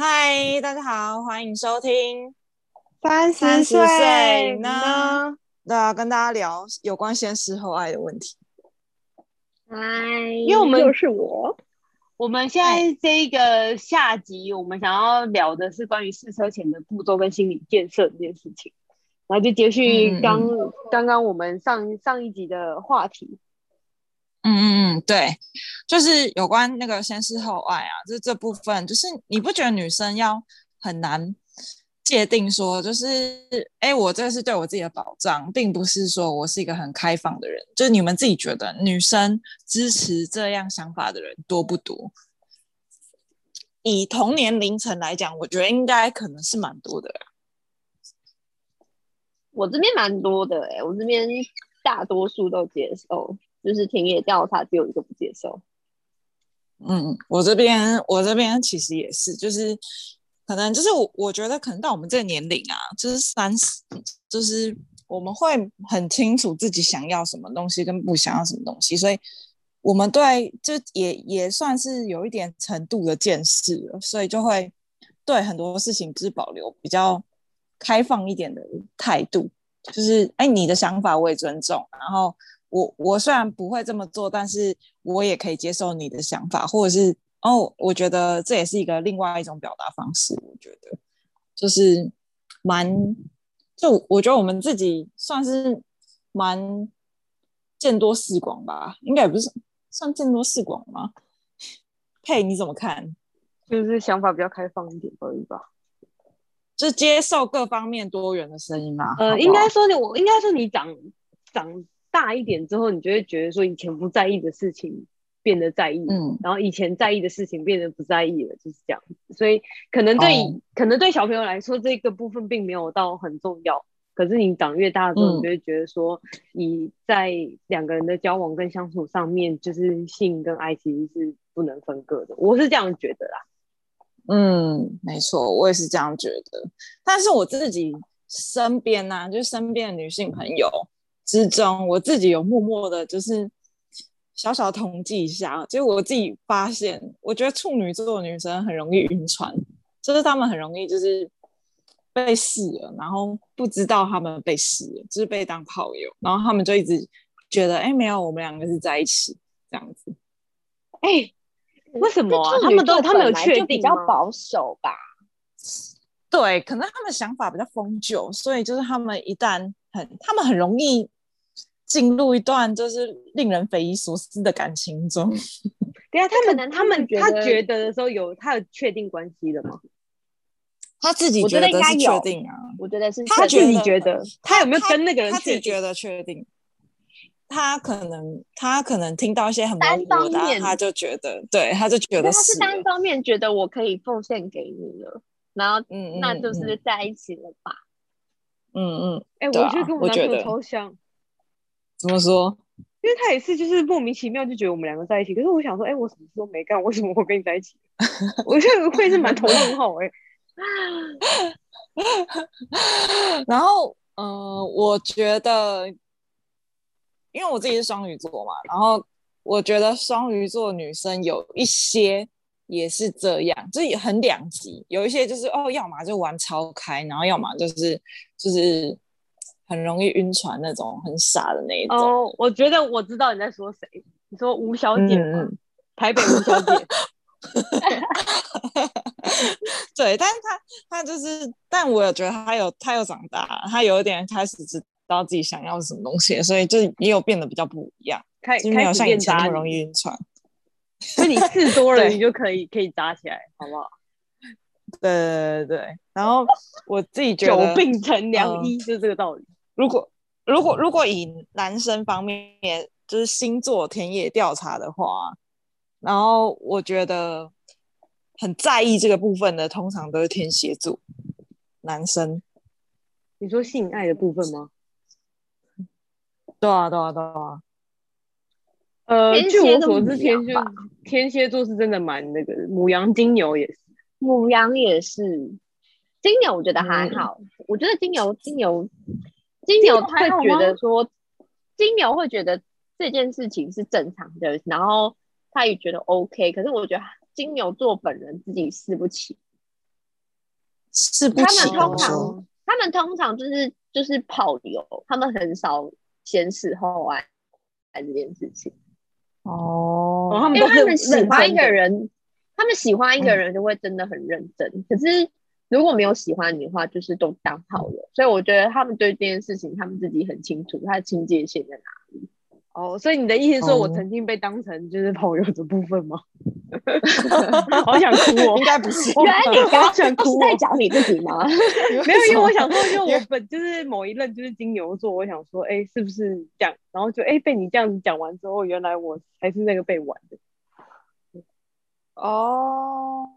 嗨，大家好，欢迎收听三十岁呢，对啊，跟大家聊有关先试后爱的问题。嗨，因为我们就是我，我们现在这个下集，我们想要聊的是关于试车前的步骤跟心理建设这件事情，然后就接续刚刚刚我们上上一集的话题。嗯嗯嗯，对，就是有关那个先试后爱啊，就是这部分，就是你不觉得女生要很难界定说，就是哎，我这是对我自己的保障，并不是说我是一个很开放的人。就是你们自己觉得女生支持这样想法的人多不多？以同年龄层来讲，我觉得应该可能是蛮多的。我这边蛮多的哎，我这边大多数都接受。就是田野调查，只有一个不接受。嗯，我这边我这边其实也是，就是可能就是我我觉得可能到我们这个年龄啊，就是三十，就是我们会很清楚自己想要什么东西跟不想要什么东西，所以我们对就也也算是有一点程度的见识了，所以就会对很多事情就是保留比较开放一点的态度，就是哎，你的想法我也尊重，然后。我我虽然不会这么做，但是我也可以接受你的想法，或者是哦，我觉得这也是一个另外一种表达方式。我觉得就是蛮，就我觉得我们自己算是蛮见多识广吧，应该也不是算见多识广吗？佩，你怎么看？就是想法比较开放一点而已吧，就接受各方面多元的声音嘛。呃，好好应该说你，我应该说你长长。大一点之后，你就会觉得说，以前不在意的事情变得在意，嗯，然后以前在意的事情变得不在意了，就是这样。所以可能对、哦、可能对小朋友来说，这个部分并没有到很重要。可是你长越大之后，你就会觉得说，你在两个人的交往跟相处上面，就是性跟爱其实是不能分割的。我是这样觉得啦。嗯，没错，我也是这样觉得。但是我自己身边呢、啊，就是身边的女性朋友。之中，我自己有默默的，就是小小统计一下，就是我自己发现，我觉得处女座的女生很容易晕船，就是她们很容易就是被试了，然后不知道他们被试了，就是被当炮友，然后他们就一直觉得，哎，没有，我们两个是在一起这样子。哎，为什么啊？他们都他们有确定比较保守吧？对，可能他们想法比较封旧，所以就是他们一旦很，他们很容易。进入一段就是令人匪夷所思的感情中。对啊，他可能他们他觉得的时候有他有确定关系的吗？他自己觉得是确定啊，我觉得是他自己觉得他有没有跟那个人自己觉得确定。他可能他可能听到一些很单方面，他就觉得对，他就觉得他是单方面觉得我可以奉献给你了，然后嗯，那就是在一起了吧？嗯嗯，哎，我觉得跟我男朋友超像。怎么说？因为他也是，就是莫名其妙就觉得我们两个在一起。可是我想说，哎、欸，我什么事都没干，为什么会跟你在一起？我觉得会是蛮头很好哎。然后，嗯、呃，我觉得，因为我自己是双鱼座嘛，然后我觉得双鱼座女生有一些也是这样，就是很两极。有一些就是哦，要么就玩超开，然后要么就是就是。很容易晕船那种，很傻的那一种。哦，我觉得我知道你在说谁。你说吴小姐吗？嗯、台北吴小姐。对，但是他他就是，但我也觉得他有他有长大，他有一点开始知道自己想要什么东西，所以就也有变得比较不一样，开就没有像以前那么容易晕船。所以你试多了，你就可以可以扎起来，好不好？对对对对。然后我自己觉得久病成良医，就是这个道理。如果如果如果以男生方面就是星座田野调查的话，然后我觉得很在意这个部分的，通常都是天蝎座男生。你说性爱的部分吗？对啊，对啊，对啊。呃，据我所知，天蝎天蝎座是真的蛮那个，母羊、金牛也是，母羊也是，金牛我觉得还好，嗯、我觉得金牛金牛。金牛他会觉得说，金牛会觉得这件事情是正常的，然后他也觉得 OK。可是我觉得金牛座本人自己试不起，是不他们通常，他们通常就是就是泡友，他们很少先事后爱爱这件事情。哦，因为他们喜欢一个人，他们喜欢一个人就会真的很认真。嗯、可是如果没有喜欢你的话，就是都当好友。所以我觉得他们对这件事情，他们自己很清楚，他的清界线在哪里。哦，所以你的意思说我曾经被当成就是朋友的部分吗？好想哭哦！应该不是，原来你刚刚想哭在讲你自己吗？没有，因为我想说，因为我本就是某一任就是金牛座，我想说，哎、欸，是不是这样？然后就哎、欸，被你这样子讲完之后，原来我还是那个被玩的。哦，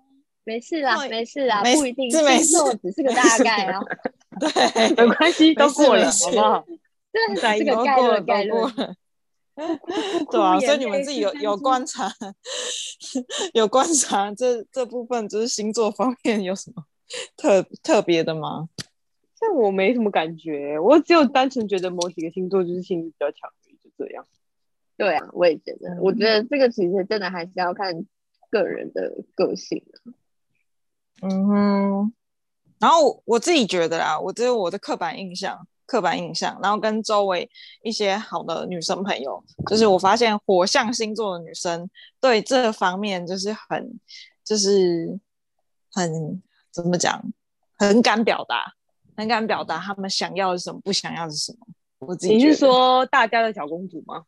没事啦，没事啦，不一定，是没事，只是个大概啊。对，没关系，都过了，好不好？对，这个概率，概率。对啊，所以你们自己有有观察，有观察这这部分，就是星座方面有什么特特别的吗？但我没什么感觉，我只有单纯觉得某几个星座就是性欲比较强，就这样。对啊，我也觉得，我觉得这个其实真的还是要看个人的个性。嗯哼，然后我自己觉得啊，我这是我的刻板印象。刻板印象，然后跟周围一些好的女生朋友，就是我发现火象星座的女生对这方面就是很，就是很怎么讲，很敢表达，很敢表达他们想要的是什么，不想要的是什么。我自己你是说大家的小公主吗？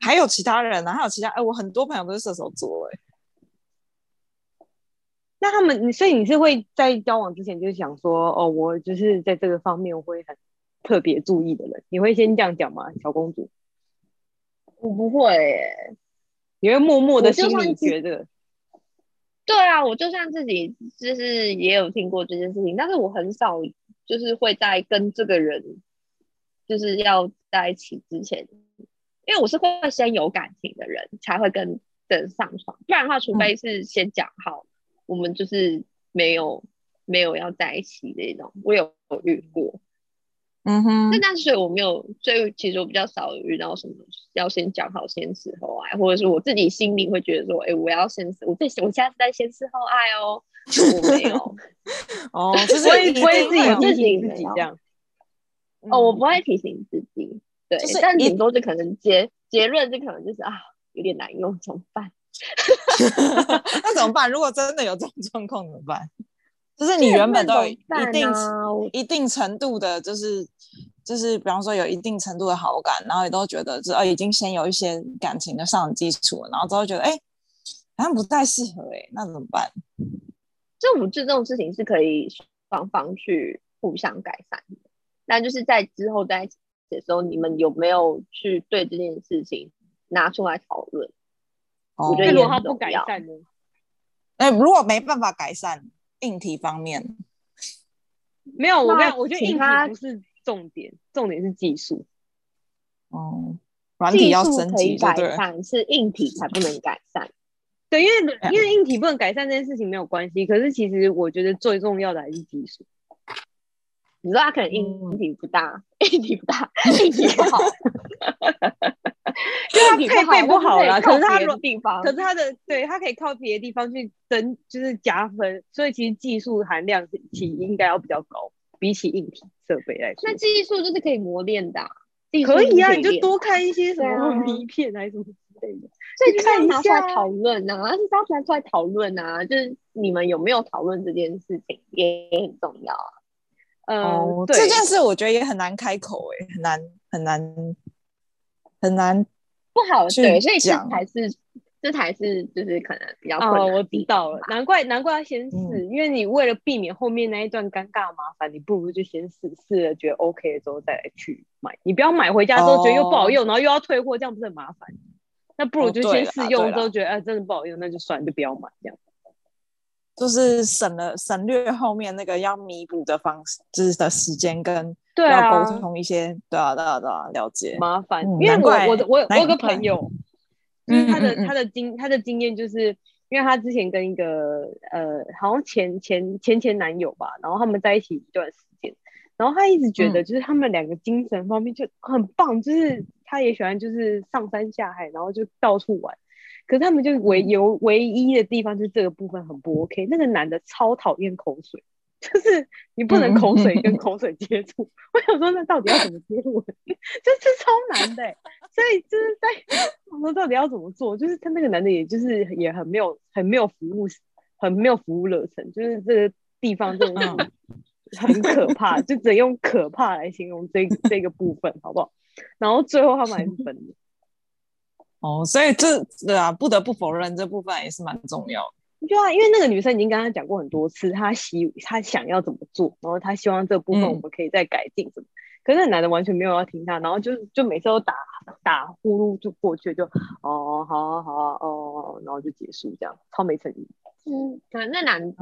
还有其他人呢、啊？还有其他哎，我很多朋友都是射手座哎。那他们，所以你是会在交往之前就想说，哦，我就是在这个方面我会很特别注意的人，你会先这样讲吗，小公主？我不会耶，你会默默的心里觉得。对啊，我就算自己就是也有听过这件事情，但是我很少就是会在跟这个人就是要在一起之前，因为我是会先有感情的人才会跟人上床，不然的话，除非是先讲好。嗯我们就是没有没有要在一起的那种，我有遇过，嗯哼，那但是我没有，所以其实我比较少遇到什么要先讲好先事后爱，或者是我自己心里会觉得说，哎、欸，我要先，我这我现在是在先事后爱哦，我没有，哦，就是会不会自己提醒自己这样？哦，我不会提醒自己，对，就是、但顶多就可能结结论就可能就是啊，有点难用，怎么办？那怎么办？如果真的有这种状况怎么办？就是你原本都有一定、啊、一定程度的，就是就是，比方说有一定程度的好感，然后也都觉得就已经先有一些感情的上的基础，然后之后觉得哎、欸，好像不太适合哎、欸，那怎么办？这种这种事情是可以双方去互相改善的，但就是在之后在一起的时候，你们有没有去对这件事情拿出来讨论？我觉得如果他不改善呢？哎、欸，如果没办法改善，硬体方面没有，我没有，我觉得硬体不是重点，重点是技术。哦，软体要升级改善，是硬体才不能改善。对，因为因为硬体不能改善这件事情没有关系，可是其实我觉得最重要的还是技术。你说他可能硬体不大，嗯、硬体不大，硬体不好。就他配备不好了，可是他地方，可是他的对他可以靠别的地方去增，就是加分，所以其实技术含量其应该要比较高，比起硬体设备来说。那技术就是可以磨练的、啊，可以啊，你就多看一些什么 迷片还是什么之类的，所以看拿出来讨论啊，而且拿出来出来讨论啊，就是你们有没有讨论这件事情也很重要啊。嗯、哦，这件事我觉得也很难开口哎、欸，很难很难。很难不好对，所以这才是这才是就是可能比较困难。哦，我知道了，难怪难怪要先试，嗯，因为你为了避免后面那一段尴尬麻烦，你不如就先试试了，觉得 OK 的时候再来去买。你不要买回家之后觉得又不好用，哦，然后又要退货，这样不是很麻烦？那不如就先试用之后觉得哎，啊，真的不好用，那就算了，就不要买这样。就是省了省略后面那个要弥补的方式，就是的时间跟对要沟通一些，对啊对啊对啊，了解麻烦、嗯，因为我我我我有个朋友，就是他的、嗯、他的经他的经验就是，因为他之前跟一个呃好像前前前前男友吧，然后他们在一起一段时间，然后他一直觉得就是他们两个精神方面就很棒，就是他也喜欢就是上山下海，然后就到处玩。可是他们就唯有唯一的地方就是这个部分很不 OK，那个男的超讨厌口水，就是你不能口水跟口水接触。嗯、我想说，那到底要怎么接吻？这是超难的，所以就是在我说到底要怎么做？就是他那个男的，也就是也很没有很没有服务，很没有服务热忱，就是这个地方真的是 很可怕，就只能用可怕来形容这这个部分，好不好？然后最后他们还是分了。哦，所以这对啊，不得不否认这部分也是蛮重要的。对啊，因为那个女生已经跟他讲过很多次，她希她想要怎么做，然后她希望这部分我们可以再改进什么。嗯、可是那男的完全没有要听他，然后就就每次都打打呼噜就过去，就哦好啊好啊哦，然后就结束这样，超没诚意。嗯，可能那男的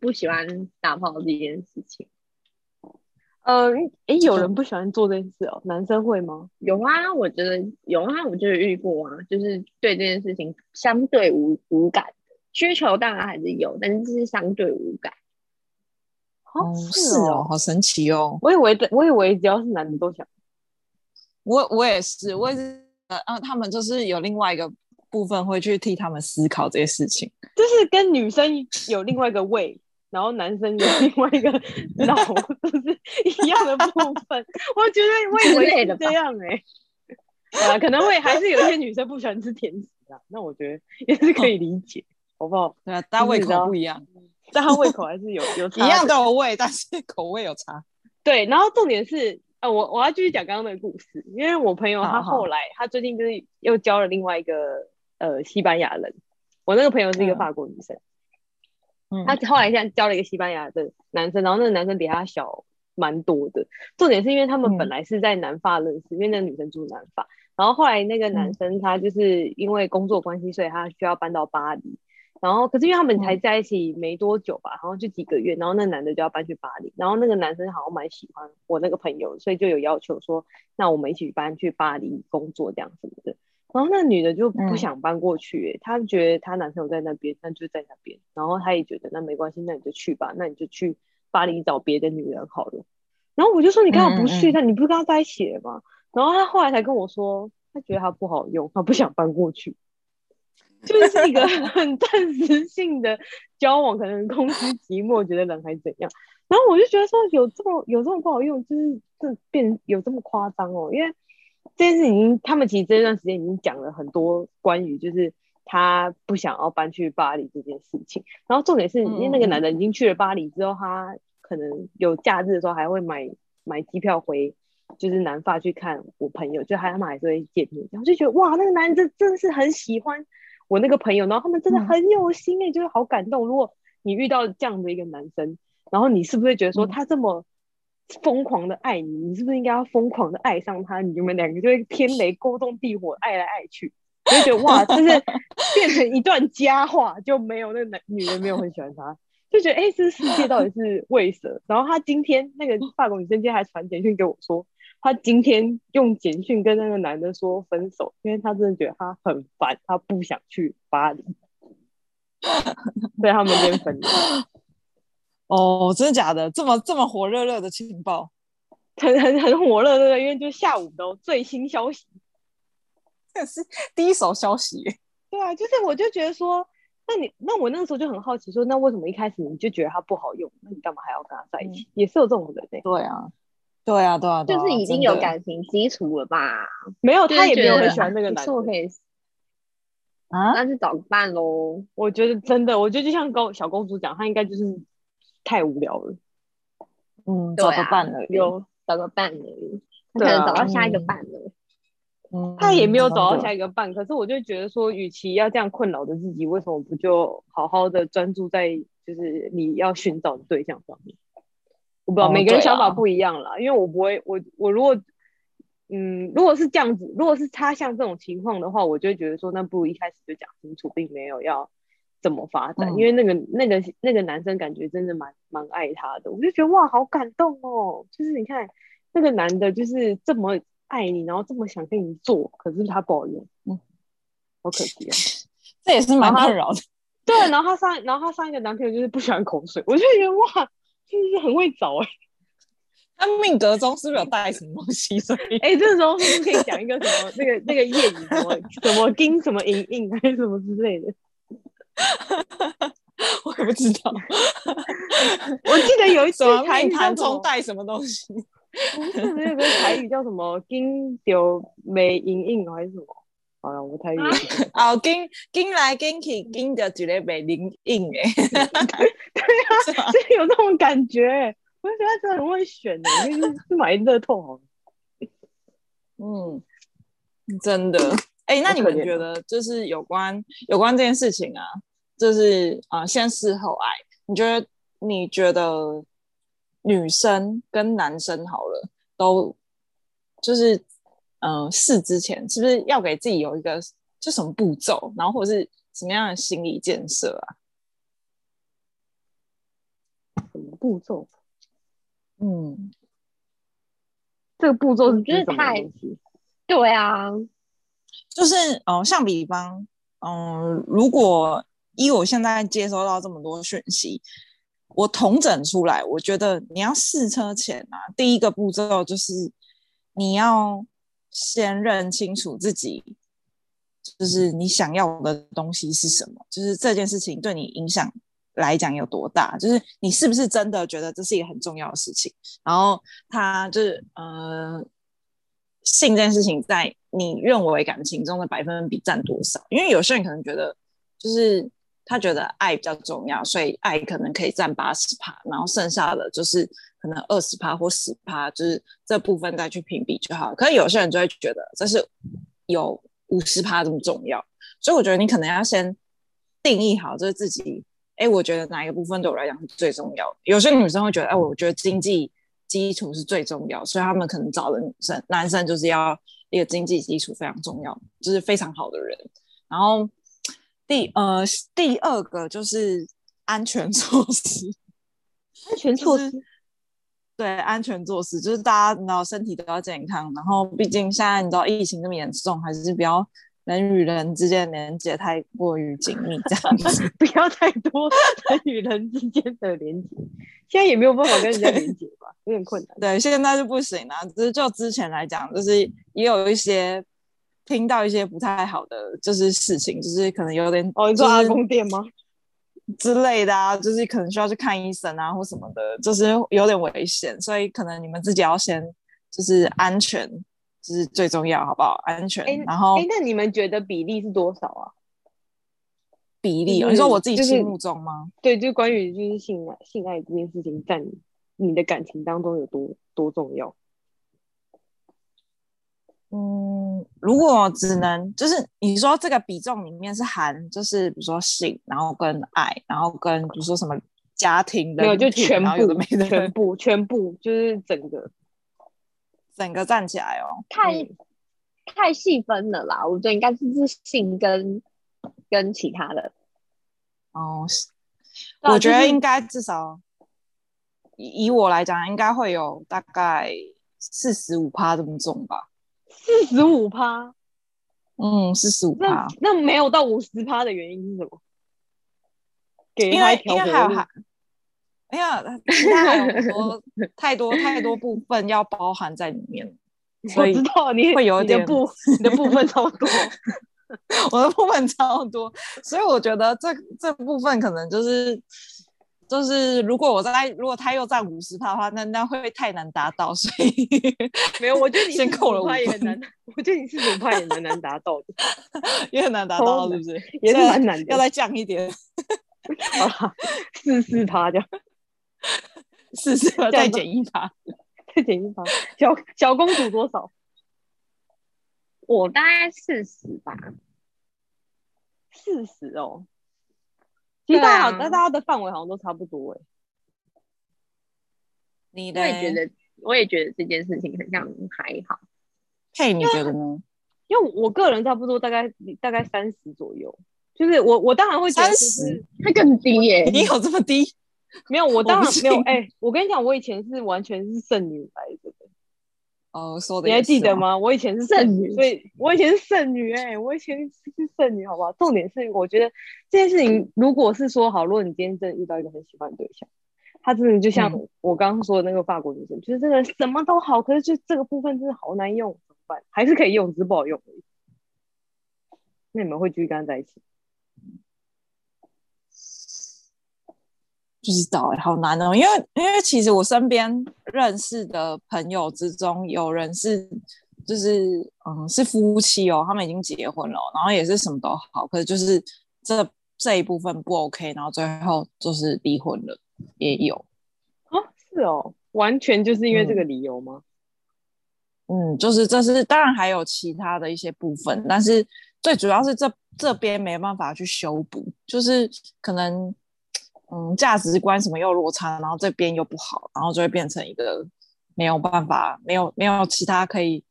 不喜欢打炮这件事情。呃，哎，有人不喜欢做这件事哦？男生会吗？有啊，我觉得有啊，我就是遇过啊，就是对这件事情相对无无感。需求当然还是有，但是这是相对无感。哦，是哦，好神奇哦！我以为的，我以为只要是男的都想。我我也是，我也是，呃，他们就是有另外一个部分会去替他们思考这些事情，就是跟女生有另外一个胃，然后男生有另外一个 脑，都是一样的部分。我觉得我以为是这样哎、欸，啊，可能会还是有一些女生不喜欢吃甜食啊，那我觉得也是可以理解。哦好不好？对啊，大家胃口不一样，但他胃口还是有有差。一样都有胃，但是 口味有差。对，然后重点是，呃，我我要继续讲刚刚的故事，因为我朋友他后来他最近就是又交了另外一个呃西班牙人，我那个朋友是一个法国女生，嗯，他后来现在交了一个西班牙的男生，然后那个男生比他小蛮多的。重点是因为他们本来是在南法认识，嗯、因为那个女生住南法，然后后来那个男生他就是因为工作关系，所以他需要搬到巴黎。然后，可是因为他们才在一起没多久吧，然后就几个月，然后那男的就要搬去巴黎，然后那个男生好像蛮喜欢我那个朋友，所以就有要求说，那我们一起搬去巴黎工作这样什么的。然后那女的就不想搬过去，她、嗯、觉得她男朋友在那边，那就在那边。然后她也觉得那没关系，那你就去吧，那你就去巴黎找别的女人好了。然后我就说你干嘛不去？那、嗯嗯、你不是跟他在一起了吗？然后他后来才跟我说，他觉得他不好用，他不想搬过去。就是一个 很暂时性的交往，可能公司寂寞，觉得人还怎样。然后我就觉得说，有这么有这么不好用，就是这变有这么夸张哦。因为这件事已经，他们其实这段时间已经讲了很多关于就是他不想要搬去巴黎这件事情。然后重点是，因为那个男的已经去了巴黎之后，他可能有假日的时候还会买买机票回，就是南法去看我朋友，就他们还是会见面。然后就觉得哇，那个男人真真的是很喜欢。我那个朋友，然后他们真的很有心哎、欸，嗯、就是好感动。如果你遇到这样的一个男生，然后你是不是觉得说他这么疯狂的爱你，嗯、你是不是应该要疯狂的爱上他？你们两个就会天雷勾动地火，爱来爱去，就觉得哇，就是 变成一段佳话，就没有那个男女人没有很喜欢他，就觉得哎，这世界到底是为什么？然后他今天那个法国女生今天还传简讯给我说。他今天用简讯跟那个男的说分手，因为他真的觉得他很烦，他不想去巴黎，对他们先分了。哦，真的假的？这么这么火热热的情报，很很很火热热的，因为就下午都最新消息，这是第一手消息。对啊，就是我就觉得说，那你那我那个时候就很好奇说，说那为什么一开始你就觉得他不好用？那你干嘛还要跟他在一起？嗯、也是有这种人、欸、对啊。对啊，对啊，对啊，就是已经有感情基础了吧？没有，他也没有很喜欢那个男的。可以啊，那就找个伴喽。我觉得真的，我觉得就像高小公主讲，她应该就是太无聊了。嗯，找个伴了，有找个伴了，可能找到下一个伴了。嗯，他也没有找到下一个伴，可是我就觉得说，与其要这样困扰着自己，为什么不就好好的专注在就是你要寻找的对象上面？我不知道，每个人想法不一样啦，因为我不会，我我如果，嗯，如果是这样子，如果是他像这种情况的话，我就会觉得说，那不如一开始就讲清楚，并没有要怎么发展，嗯、因为那个那个那个男生感觉真的蛮蛮爱他的，我就觉得哇，好感动哦，就是你看那个男的，就是这么爱你，然后这么想跟你做，可是他不好用，嗯，好可惜啊，这也是蛮困扰的。对，然后他上，然后他上一个男朋友就是不喜欢口水，我就觉得哇。就是很会找哎、欸，他命格中是不是有带什么东西？所以 哎、欸，这时候是不是可以讲一个什么那个 那个谚语什么什么金什么银印还是什么之类的？我也不知道。我记得有一次台命盘中带什么东西？不是，有个台语叫什么“金丢没银印”还是什么？好了，我台语。哦，金金来金去，金的绝对没影印哎。对啊，是有那种感觉。我就觉得他真的很会选的，因为是买乐透好了。嗯，真的。哎、欸，那你们觉得就是有关有关这件事情啊，就是啊、呃，先事后爱，你觉得你觉得女生跟男生好了，都就是嗯、呃、试之前是不是要给自己有一个就什么步骤，然后或者是什么样的心理建设啊？什么步骤？嗯，这个步骤是就是太对啊。就是哦，像比方，嗯，如果依我现在接收到这么多讯息，我统整出来，我觉得你要试车前啊，第一个步骤就是你要先认清楚自己，就是你想要的东西是什么，就是这件事情对你影响来讲有多大，就是你是不是真的觉得这是一个很重要的事情，然后他就是呃。性这件事情，在你认为感情中的百分比占多少？因为有些人可能觉得，就是他觉得爱比较重要，所以爱可能可以占八十趴，然后剩下的就是可能二十趴或十趴，就是这部分再去评比就好。可是有些人就会觉得，这是有五十趴这么重要，所以我觉得你可能要先定义好，就是自己，哎，我觉得哪一个部分对我来讲是最重要的。有些女生会觉得，哎，我觉得经济。基础是最重要，所以他们可能找的女生、男生就是要一个经济基础非常重要，就是非常好的人。然后第呃第二个就是安全措施，安全措施，就是、对安全做事，就是大家你知道身体都要健康。然后毕竟现在你知道疫情这么严重，还是比较。人与人之间的连接太过于紧密，这样子 不要太多人与人之间的连接。现在也没有办法跟人家连接吧，有点困难。对，现在就不行了。只是就之前来讲，就是也有一些听到一些不太好的就是事情，就是可能有点哦，你说阿公店吗之类的啊，就是可能需要去看医生啊或什么的，就是有点危险，所以可能你们自己要先就是安全。就是最重要，好不好？安全。欸、然后，哎、欸，那你们觉得比例是多少啊？比例、就是，你说我自己心目中吗？对，就关于就是性爱，性爱这件事情，在你，你的感情当中有多多重要？嗯，如果只能就是你说这个比重里面是含，就是比如说性，然后跟爱，然后跟比如说什么家庭的，没有就全部的没的全部全部就是整个。整个站起来哦，太太细分了啦，我觉得应该是是性跟跟其他的哦，我觉得应该至少以以我来讲，应该会有大概四十五趴这么重吧，四十五趴，嗯，四十五趴，那没有到五十趴的原因是什么？给因为因为还有还。哎呀，其他还有很多太多 太多部分要包含在里面，我知道你会有一点部你的 部分超多，我的部分超多，所以我觉得这这部分可能就是就是如果我在如果他又占五十趴的话，那那会太难达到，所以 没有，我觉得你先扣了五也很难，我觉得你四十五趴也蛮难达到的，也很难达到，是不是？也是蛮难的，要再降一点，四四趴这样。四十，再减一趴，再减一趴。小小公主多少？我大概四十吧，四十哦。其实大家好，但、啊、大家的范围好像都差不多哎。你我也觉得，我也觉得这件事情很像还好。嘿，你觉得呢？因为我个人差不多大概大概三十左右，就是我我当然会觉得三十，它更低耶。你有这么低？没有，我当然没有。哎、欸，我跟你讲，我以前是完全是剩女来着的。哦，说的你还记得吗？我以前是剩女，所以 我以前是剩女。哎，我以前是剩女，好不好？重点是，我觉得这件事情，如果是说好，如果你今天真的遇到一个很喜欢的对象，他真的就像我刚刚说的那个法国女生，嗯、就是这个什么都好，可是就这个部分真的好难用，怎么办？还是可以用，只是不好用而已。那你们会继续跟他在一起？不知道哎、欸，好难哦，因为因为其实我身边认识的朋友之中，有人是就是嗯是夫妻哦，他们已经结婚了，然后也是什么都好，可是就是这这一部分不 OK，然后最后就是离婚了，也有哦，是哦，完全就是因为这个理由吗？嗯，嗯，就是这是当然还有其他的一些部分，但是最主要是这这边没办法去修补，就是可能。嗯，价值观什么又落差，然后这边又不好，然后就会变成一个没有办法，没有没有其他可以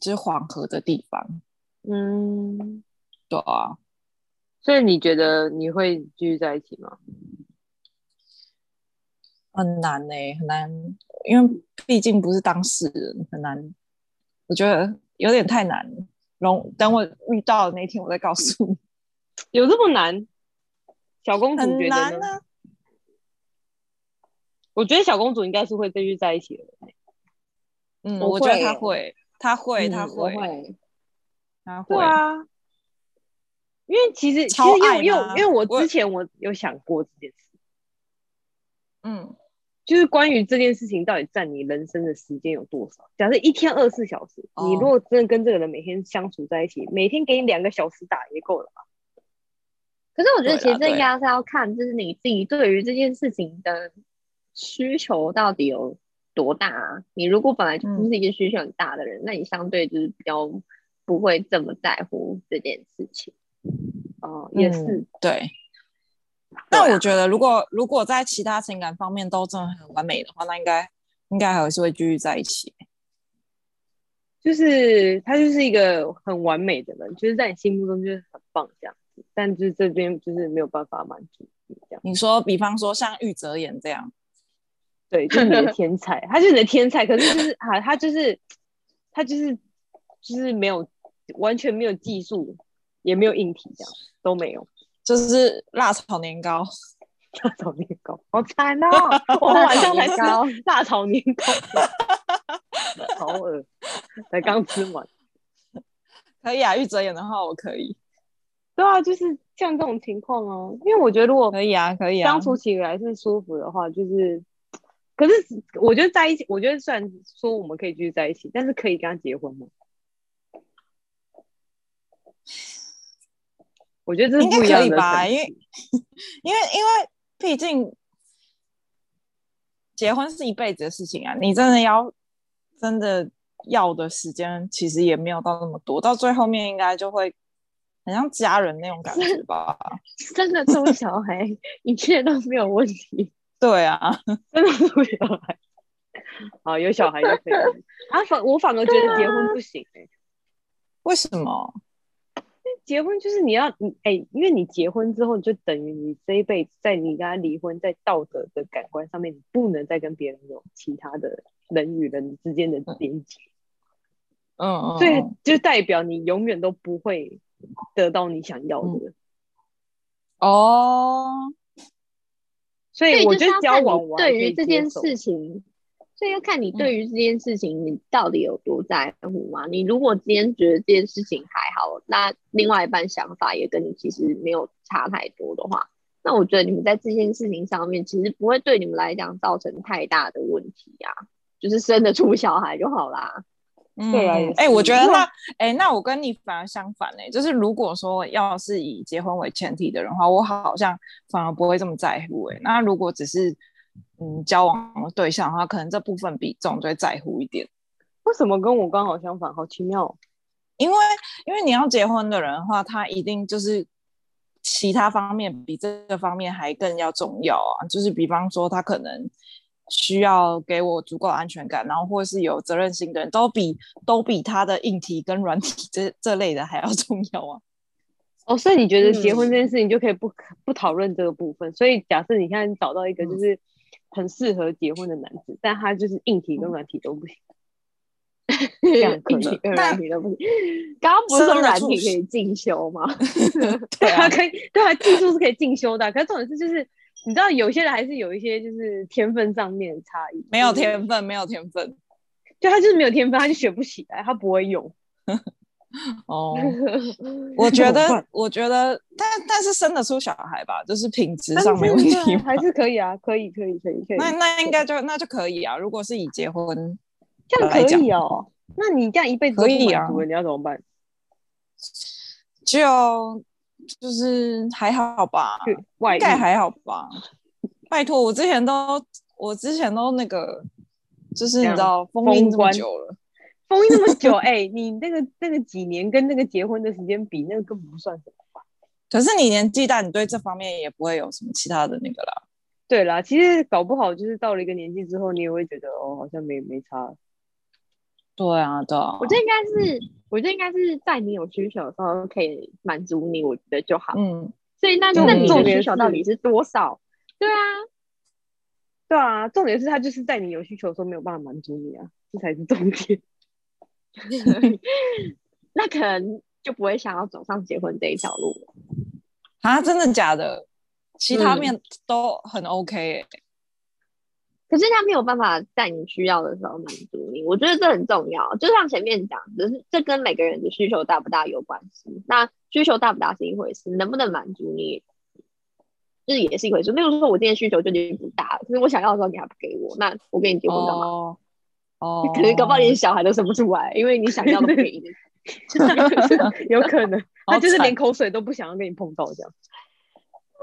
就是缓和的地方。嗯，对啊。所以你觉得你会继续在一起吗？很难呢、欸，很难，因为毕竟不是当事人，很难。我觉得有点太难了。容等我遇到的那天，我再告诉你。有这么难？小公主觉得呢？我觉得小公主应该是会继续在一起的。嗯，我觉得她会，她会，她会，她会。对啊，因为其实其实因为因为因为我之前我有想过这件事。嗯，就是关于这件事情到底占你人生的时间有多少？假设一天二十四小时，你如果真的跟这个人每天相处在一起，每天给你两个小时打也够了吧？可是我觉得其实这应该是要看，就是你自己对于这件事情的需求到底有多大啊。你如果本来就不是一个需求很大的人，嗯、那你相对就是比较不会这么在乎这件事情。哦、呃，也是、嗯、对。但我觉得，如果如果在其他情感方面都真的很完美的话，那应该应该还是会继续在一起。就是他就是一个很完美的人，就是在你心目中就是很棒这样。但是这边就是没有办法满足你这样。你说，比方说像玉泽演这样，对，就是你的天才，他就是你的天才。可是就是啊，他就是他就是就是没有完全没有技术，也没有硬体，这样都没有，就是辣炒年糕，辣炒年糕，好惨哦！我晚上才吃辣炒年糕，好饿，才刚吃完。可以啊，玉泽演的话，我可以。对啊，就是像这种情况哦，因为我觉得如果可以啊，可以啊，相处起来是舒服的话，就是，可是我觉得在一起，我觉得虽然说我们可以继续在一起，但是可以跟他结婚吗？我觉得这是不一样的吧，因为因为因为毕竟结婚是一辈子的事情啊，你真的要真的要的时间，其实也没有到那么多，到最后面应该就会。很像家人那种感觉吧，真的生小孩一切都没有问题。对啊，真的生小孩，好有小孩就可以。啊反我反而觉得结婚不行哎、欸，为什么？结婚就是你要你哎、欸，因为你结婚之后就等于你这一辈子，在你跟他离婚，在道德的感官上面，你不能再跟别人有其他的人与人之间的连接。嗯嗯，所以就代表你永远都不会。得到你想要的、嗯、哦，所以我觉得交往对于这件事情，所以要看你对于这件事情你到底有多在乎嘛。嗯、你如果今天觉得这件事情还好，那另外一半想法也跟你其实没有差太多的话，那我觉得你们在这件事情上面其实不会对你们来讲造成太大的问题呀、啊，就是生得出小孩就好啦。嗯，对啊，哎、欸，我觉得那，哎、欸，那我跟你反而相反呢、欸。就是如果说要是以结婚为前提的人的话，我好像反而不会这么在乎、欸，哎，那如果只是嗯交往的对象的话，可能这部分比重就会在乎一点。为什么跟我刚好相反？好奇妙。因为因为你要结婚的人的话，他一定就是其他方面比这个方面还更要重要啊，就是比方说他可能。需要给我足够安全感，然后或是有责任心的人，都比都比他的硬体跟软体 这这类的还要 重要啊。哦，所以你觉得结婚这件事情就可以不、嗯、不讨论这个部分？所以假设你现在找到一个就是很适合结婚的男子，嗯、但他就是硬体跟软体都不行，这样硬体跟软体都不行。刚刚不是说软体可以进修吗？对啊，可以，对啊，技术是可以进修的。可是重点是就是。你知道有些人还是有一些就是天分上面的差异，没有天分，没有天分，就他就是没有天分，他就学不起来，他不会用。哦，我觉得，我觉得，但但是生得出小孩吧，就是品质上没问题，还是可以啊，可以，可以，可以，可以。那那应该就那就可以啊。如果是以结婚这样可以哦，那你这样一辈子可以啊，你要怎么办？就就是还好吧，应该还好吧。拜托，我之前都我之前都那个，就是你知道封印这么久了。封印那么久，哎、欸，你那个那个几年跟那个结婚的时间比，那个根本不算什么吧？可是你年纪大，你对这方面也不会有什么其他的那个啦。对啦，其实搞不好就是到了一个年纪之后，你也会觉得哦，好像没没差。对啊，对啊。我觉得应该是，我觉得应该是在你有需求的时候可以满足你，我觉得就好。嗯。所以那那你的需求到底是多少？对啊，对啊，重点是他就是在你有需求的时候没有办法满足你啊，这才是重点。那可能就不会想要走上结婚这一条路了啊？真的假的？其他面都很 OK 欸。嗯，可是他没有办法在你需要的时候满足你，我觉得这很重要。就像前面讲，只是这跟每个人的需求大不大有关系。那需求大不大是一回事，能不能满足你，就是也是一回事。例如说，我今天需求就已经不大了，可是我想要的时候你还不给我，那我跟你结婚干嘛？哦哦，可能搞不好连小孩都生不出来，因为你想要的不给你 有可能 他就是连口水都不想要跟你碰到这样。对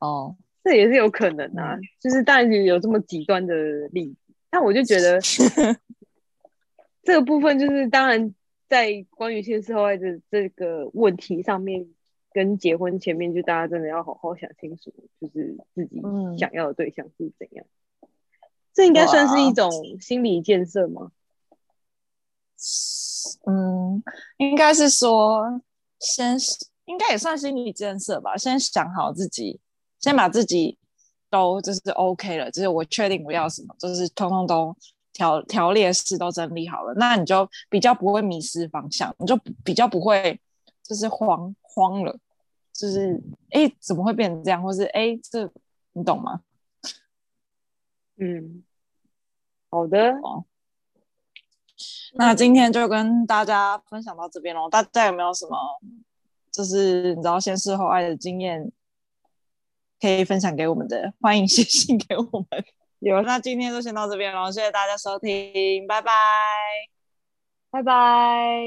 啊，哦，这也是有可能啊，就是当然有这么极端的例子，但我就觉得 这个部分就是当然在关于现世后爱的这个问题上面，跟结婚前面就大家真的要好好想清楚，就是自己想要的对象是怎样。这应该算是一种心理建设吗？嗯，应该是说，先应该也算心理建设吧。先想好自己，先把自己都就是 OK 了，就是我确定我要什么，就是通通都条条列式都整理好了，那你就比较不会迷失方向，你就比较不会就是慌慌了，就是哎怎么会变成这样，或是哎这你懂吗？嗯。好的，那今天就跟大家分享到这边喽。大家有没有什么，就是你知道先试后爱的经验，可以分享给我们的？欢迎写信给我们。有，那今天就先到这边了，谢谢大家收听，拜拜，拜拜。